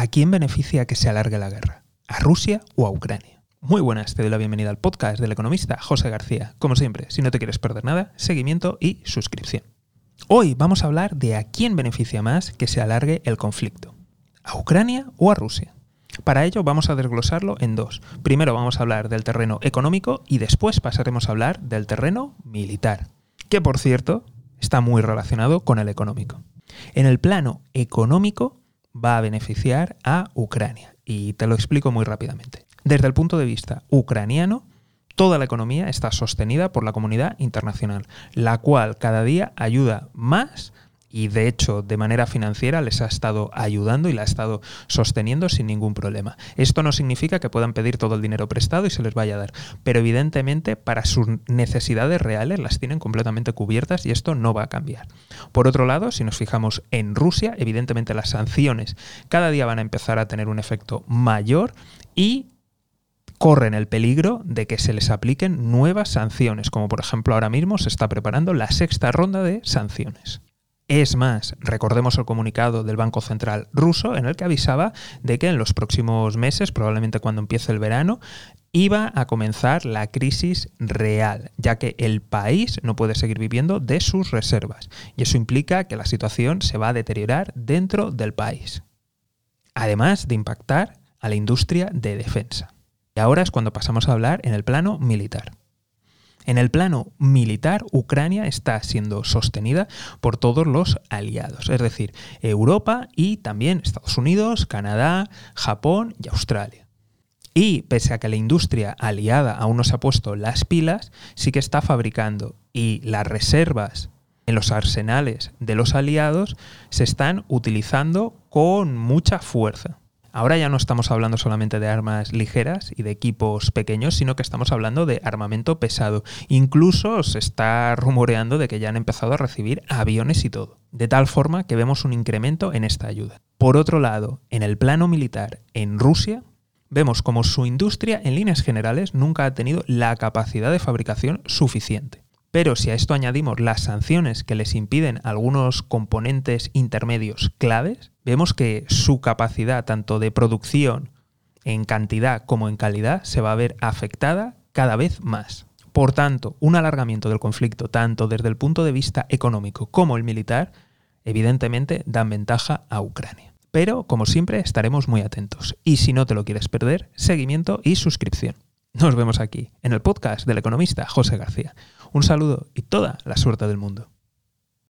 ¿A quién beneficia que se alargue la guerra? ¿A Rusia o a Ucrania? Muy buenas, te doy la bienvenida al podcast del economista José García. Como siempre, si no te quieres perder nada, seguimiento y suscripción. Hoy vamos a hablar de a quién beneficia más que se alargue el conflicto. ¿A Ucrania o a Rusia? Para ello vamos a desglosarlo en dos. Primero vamos a hablar del terreno económico y después pasaremos a hablar del terreno militar, que por cierto está muy relacionado con el económico. En el plano económico va a beneficiar a Ucrania y te lo explico muy rápidamente. Desde el punto de vista ucraniano, toda la economía está sostenida por la comunidad internacional, la cual cada día ayuda más y de hecho de manera financiera les ha estado ayudando y la ha estado sosteniendo sin ningún problema. Esto no significa que puedan pedir todo el dinero prestado y se les vaya a dar, pero evidentemente para sus necesidades reales las tienen completamente cubiertas y esto no va a cambiar. Por otro lado, si nos fijamos en Rusia, evidentemente las sanciones cada día van a empezar a tener un efecto mayor y corren el peligro de que se les apliquen nuevas sanciones, como por ejemplo ahora mismo se está preparando la sexta ronda de sanciones. Es más, recordemos el comunicado del Banco Central ruso en el que avisaba de que en los próximos meses, probablemente cuando empiece el verano, iba a comenzar la crisis real, ya que el país no puede seguir viviendo de sus reservas, y eso implica que la situación se va a deteriorar dentro del país, además de impactar a la industria de defensa. Y ahora es cuando pasamos a hablar en el plano militar. En el plano militar, Ucrania está siendo sostenida por todos los aliados, es decir, Europa y también Estados Unidos, Canadá, Japón y Australia. Y pese a que la industria aliada aún no se ha puesto las pilas, sí que está fabricando y las reservas en los arsenales de los aliados se están utilizando con mucha fuerza. Ahora ya no estamos hablando solamente de armas ligeras y de equipos pequeños, sino que estamos hablando de armamento pesado. Incluso se está rumoreando de que ya han empezado a recibir aviones y todo. De tal forma que vemos un incremento en esta ayuda. Por otro lado, en el plano militar en Rusia, vemos como su industria en líneas generales nunca ha tenido la capacidad de fabricación suficiente. Pero si a esto añadimos las sanciones que les impiden algunos componentes intermedios claves, vemos que su capacidad tanto de producción en cantidad como en calidad se va a ver afectada cada vez más. Por tanto, un alargamiento del conflicto, tanto desde el punto de vista económico como el militar, evidentemente dan ventaja a Ucrania. Pero, como siempre, estaremos muy atentos. Y si no te lo quieres perder, seguimiento y suscripción. Nos vemos aquí, en el podcast del economista José García. Un saludo y toda la suerte del mundo.